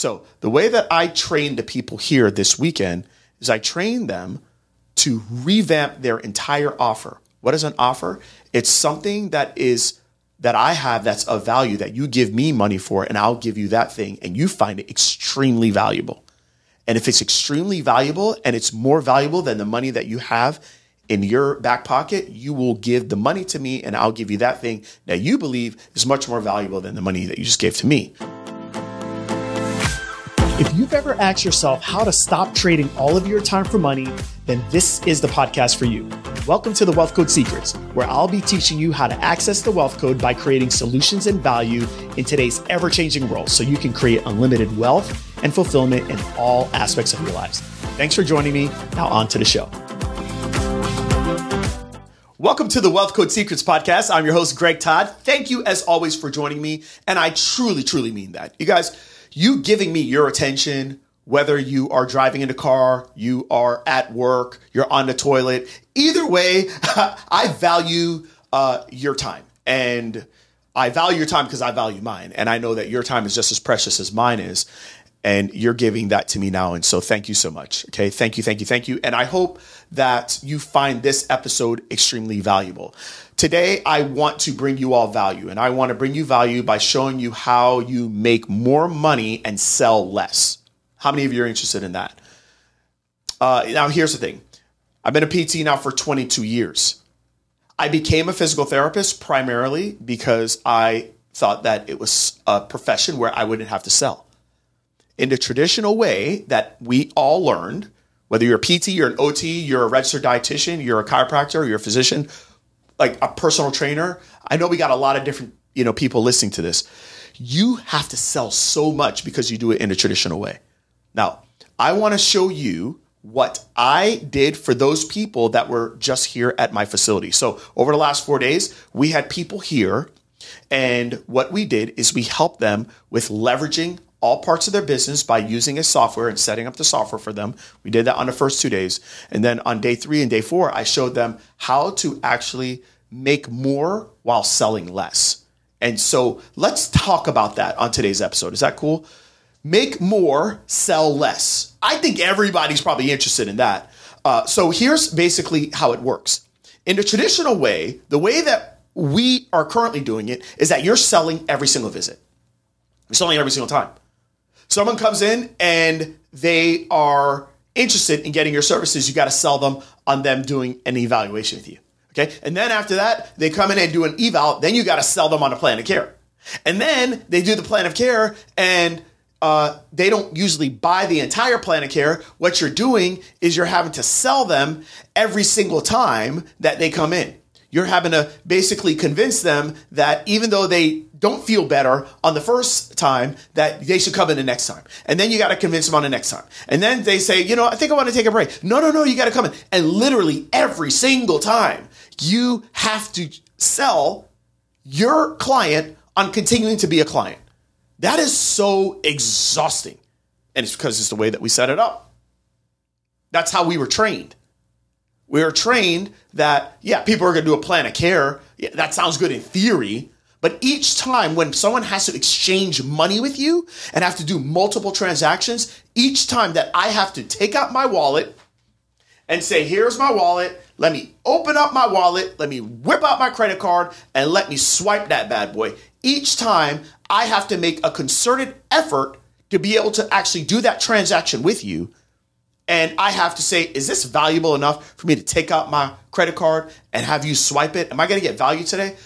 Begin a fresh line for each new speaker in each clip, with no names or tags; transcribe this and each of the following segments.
So the way that I train the people here this weekend is I train them to revamp their entire offer. What is an offer? It's something that is that I have that's of value that you give me money for and I'll give you that thing and you find it extremely valuable. And if it's extremely valuable and it's more valuable than the money that you have in your back pocket, you will give the money to me and I'll give you that thing that you believe is much more valuable than the money that you just gave to me.
If you've ever asked yourself how to stop trading all of your time for money, then this is the podcast for you. Welcome to the Wealth Code Secrets, where I'll be teaching you how to access the wealth code by creating solutions and value in today's ever changing world so you can create unlimited wealth and fulfillment in all aspects of your lives. Thanks for joining me. Now, on to the show.
Welcome to the Wealth Code Secrets podcast. I'm your host, Greg Todd. Thank you, as always, for joining me. And I truly, truly mean that. You guys, you giving me your attention, whether you are driving in a car, you are at work, you're on the toilet, either way, I value uh, your time. And I value your time because I value mine. And I know that your time is just as precious as mine is. And you're giving that to me now. And so thank you so much. Okay. Thank you, thank you, thank you. And I hope that you find this episode extremely valuable. Today, I want to bring you all value, and I want to bring you value by showing you how you make more money and sell less. How many of you are interested in that? Uh, now, here's the thing I've been a PT now for 22 years. I became a physical therapist primarily because I thought that it was a profession where I wouldn't have to sell. In the traditional way that we all learned, whether you're a PT, you're an OT, you're a registered dietitian, you're a chiropractor, or you're a physician, like a personal trainer, I know we got a lot of different, you know, people listening to this. You have to sell so much because you do it in a traditional way. Now, I want to show you what I did for those people that were just here at my facility. So, over the last 4 days, we had people here and what we did is we helped them with leveraging all parts of their business by using a software and setting up the software for them. We did that on the first two days. And then on day three and day four, I showed them how to actually make more while selling less. And so let's talk about that on today's episode. Is that cool? Make more, sell less. I think everybody's probably interested in that. Uh, so here's basically how it works. In the traditional way, the way that we are currently doing it is that you're selling every single visit. You're selling every single time. Someone comes in and they are interested in getting your services, you got to sell them on them doing an evaluation with you. Okay. And then after that, they come in and do an eval. Then you got to sell them on a plan of care. And then they do the plan of care and uh, they don't usually buy the entire plan of care. What you're doing is you're having to sell them every single time that they come in. You're having to basically convince them that even though they don't feel better on the first time that they should come in the next time. And then you got to convince them on the next time. And then they say, you know, I think I want to take a break. No, no, no, you got to come in. And literally every single time you have to sell your client on continuing to be a client. That is so exhausting. And it's because it's the way that we set it up. That's how we were trained. We were trained that, yeah, people are going to do a plan of care. Yeah, that sounds good in theory. But each time when someone has to exchange money with you and have to do multiple transactions, each time that I have to take out my wallet and say, here's my wallet, let me open up my wallet, let me whip out my credit card, and let me swipe that bad boy. Each time I have to make a concerted effort to be able to actually do that transaction with you. And I have to say, is this valuable enough for me to take out my credit card and have you swipe it? Am I to get value today?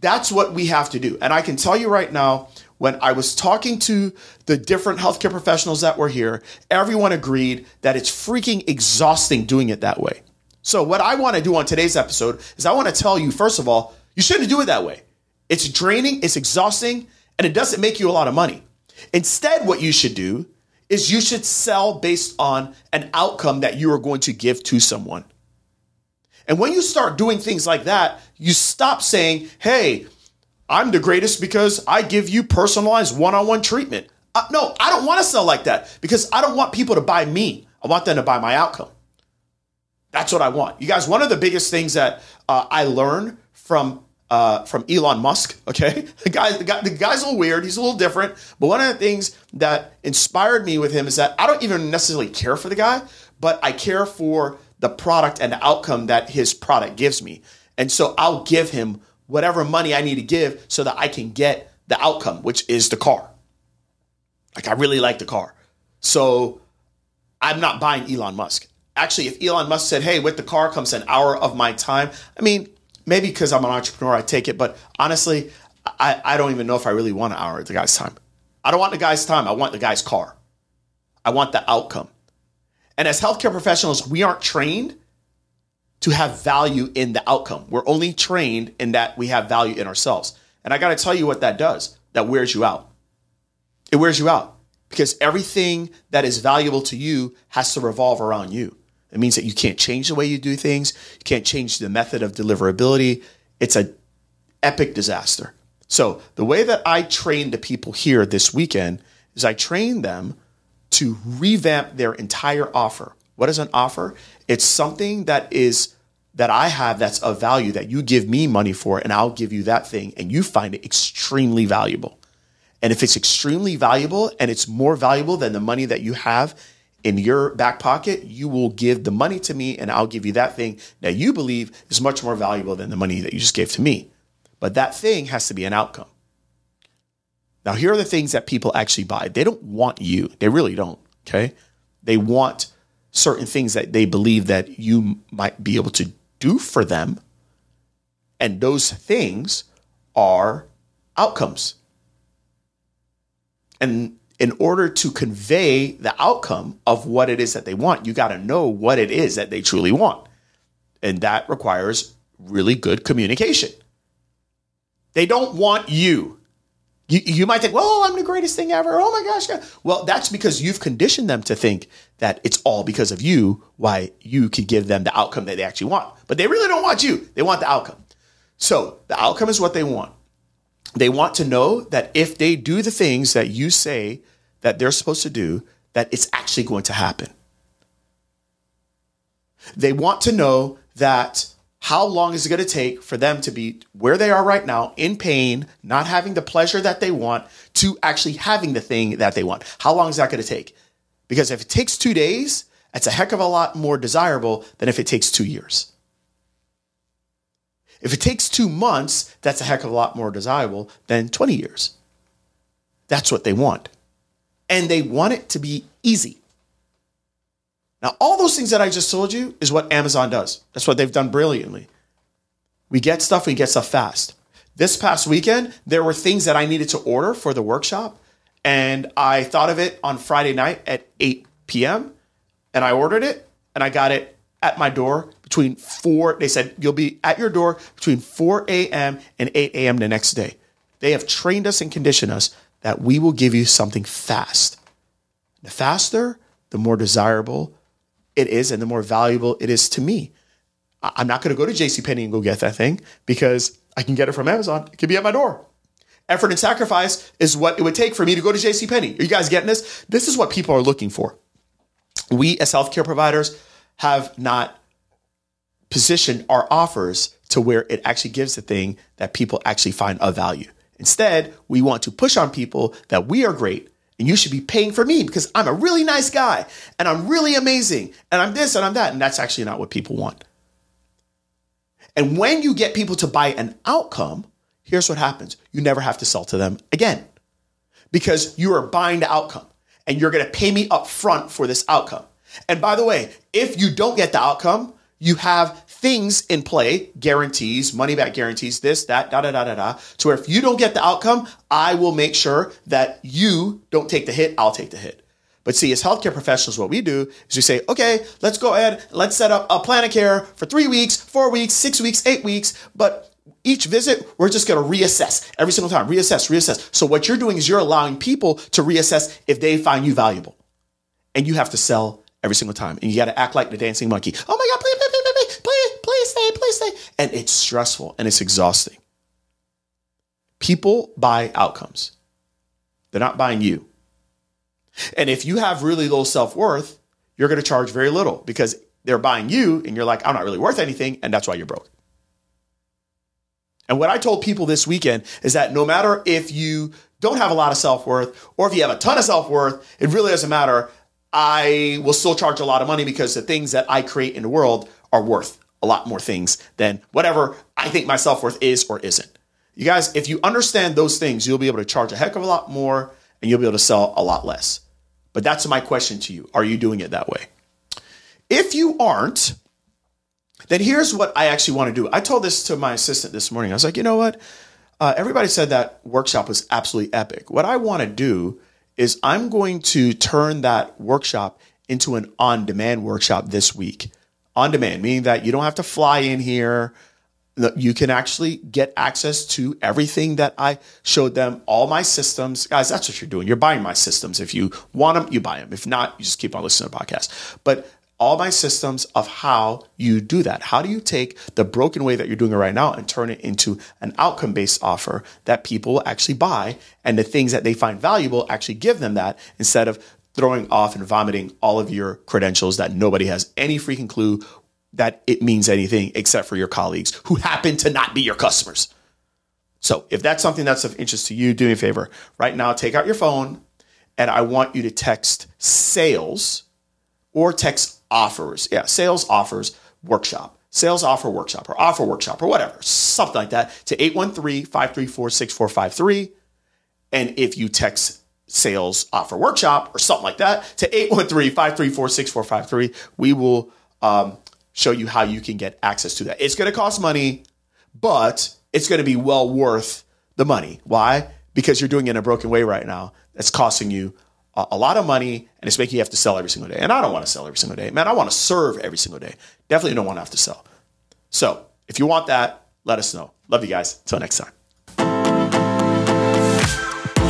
That's what we have to do. And I can tell you right now, when I was talking to the different healthcare professionals that were here, everyone agreed that it's freaking exhausting doing it that way. So, what I want to do on today's episode is I want to tell you, first of all, you shouldn't do it that way. It's draining, it's exhausting, and it doesn't make you a lot of money. Instead, what you should do is you should sell based on an outcome that you are going to give to someone. And when you start doing things like that, you stop saying, hey, I'm the greatest because I give you personalized one on one treatment. Uh, no, I don't want to sell like that because I don't want people to buy me. I want them to buy my outcome. That's what I want. You guys, one of the biggest things that uh, I learned from uh, from Elon Musk. Okay, the guy, the guy, the guy's a little weird. He's a little different. But one of the things that inspired me with him is that I don't even necessarily care for the guy, but I care for the product and the outcome that his product gives me. And so I'll give him whatever money I need to give so that I can get the outcome, which is the car. Like I really like the car. So I'm not buying Elon Musk. Actually, if Elon Musk said, hey, with the car comes an hour of my time, I mean, maybe because I'm an entrepreneur, I take it. But honestly, I, I don't even know if I really want an hour of the guy's time. I don't want the guy's time. I want the guy's car. I want the outcome. And as healthcare professionals, we aren't trained to have value in the outcome. We're only trained in that we have value in ourselves. And I got to tell you what that does. That wears you out. It wears you out because everything that is valuable to you has to revolve around you. It means that you can't change the way you do things. You can't change the method of deliverability. It's an epic disaster. So the way that I train the people here this weekend is I train them to revamp their entire offer. What is an offer? It's something that is that I have that's of value that you give me money for and I'll give you that thing and you find it extremely valuable. And if it's extremely valuable and it's more valuable than the money that you have in your back pocket, you will give the money to me and I'll give you that thing that you believe is much more valuable than the money that you just gave to me. But that thing has to be an outcome. Now, here are the things that people actually buy. They don't want you. They really don't. Okay. They want certain things that they believe that you might be able to do for them. And those things are outcomes. And in order to convey the outcome of what it is that they want, you got to know what it is that they truly want. And that requires really good communication. They don't want you. You, you might think, well, I'm the greatest thing ever. Oh my gosh. Well, that's because you've conditioned them to think that it's all because of you, why you could give them the outcome that they actually want. But they really don't want you. They want the outcome. So the outcome is what they want. They want to know that if they do the things that you say that they're supposed to do, that it's actually going to happen. They want to know that how long is it going to take for them to be where they are right now in pain, not having the pleasure that they want, to actually having the thing that they want? How long is that going to take? Because if it takes two days, that's a heck of a lot more desirable than if it takes two years. If it takes two months, that's a heck of a lot more desirable than 20 years. That's what they want. And they want it to be easy. Now, all those things that I just told you is what Amazon does. That's what they've done brilliantly. We get stuff, we get stuff fast. This past weekend, there were things that I needed to order for the workshop. And I thought of it on Friday night at 8 p.m. And I ordered it and I got it at my door between 4, they said, you'll be at your door between 4 a.m. and 8 a.m. the next day. They have trained us and conditioned us that we will give you something fast. The faster, the more desirable it is and the more valuable it is to me. I'm not going to go to JCPenney and go get that thing because I can get it from Amazon. It could be at my door. Effort and sacrifice is what it would take for me to go to JCPenney. Are you guys getting this? This is what people are looking for. We as healthcare providers have not positioned our offers to where it actually gives the thing that people actually find of value. Instead, we want to push on people that we are great and you should be paying for me because I'm a really nice guy and I'm really amazing and I'm this and I'm that. And that's actually not what people want. And when you get people to buy an outcome, here's what happens you never have to sell to them again because you are buying the outcome and you're going to pay me up front for this outcome. And by the way, if you don't get the outcome, you have things in play, guarantees, money back guarantees, this, that, da, da, da, da, da. So where if you don't get the outcome, I will make sure that you don't take the hit, I'll take the hit. But see, as healthcare professionals, what we do is we say, okay, let's go ahead, let's set up a plan of care for three weeks, four weeks, six weeks, eight weeks. But each visit, we're just going to reassess every single time, reassess, reassess. So what you're doing is you're allowing people to reassess if they find you valuable. And you have to sell every single time. And you got to act like the dancing monkey. Oh my God, please, please, stay, please stay. And it's stressful and it's exhausting. People buy outcomes. They're not buying you. And if you have really low self worth, you're going to charge very little because they're buying you and you're like, I'm not really worth anything. And that's why you're broke. And what I told people this weekend is that no matter if you don't have a lot of self worth or if you have a ton of self worth, it really doesn't matter. I will still charge a lot of money because the things that I create in the world are worth a lot more things than whatever I think my self worth is or isn't. You guys, if you understand those things, you'll be able to charge a heck of a lot more and you'll be able to sell a lot less. But that's my question to you. Are you doing it that way? If you aren't, then here's what I actually want to do. I told this to my assistant this morning. I was like, you know what? Uh, everybody said that workshop was absolutely epic. What I want to do is I'm going to turn that workshop into an on demand workshop this week. On demand, meaning that you don't have to fly in here. You can actually get access to everything that I showed them, all my systems. Guys, that's what you're doing. You're buying my systems. If you want them, you buy them. If not, you just keep on listening to the podcast. But all my systems of how you do that. How do you take the broken way that you're doing it right now and turn it into an outcome based offer that people will actually buy and the things that they find valuable actually give them that instead of throwing off and vomiting all of your credentials that nobody has any freaking clue that it means anything except for your colleagues who happen to not be your customers. So if that's something that's of interest to you, do me a favor. Right now, take out your phone and I want you to text sales or text offers. Yeah, sales offers workshop, sales offer workshop, or offer workshop, or whatever, something like that to 813 534 6453. And if you text sales offer workshop or something like that to 813 534 6453, we will um, show you how you can get access to that. It's going to cost money, but it's going to be well worth the money. Why? Because you're doing it in a broken way right now. That's costing you a lot of money and it's making you have to sell every single day. And I don't want to sell every single day. Man, I want to serve every single day. Definitely don't want to have to sell. So if you want that, let us know. Love you guys. Until next time.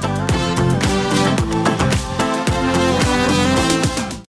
Bye.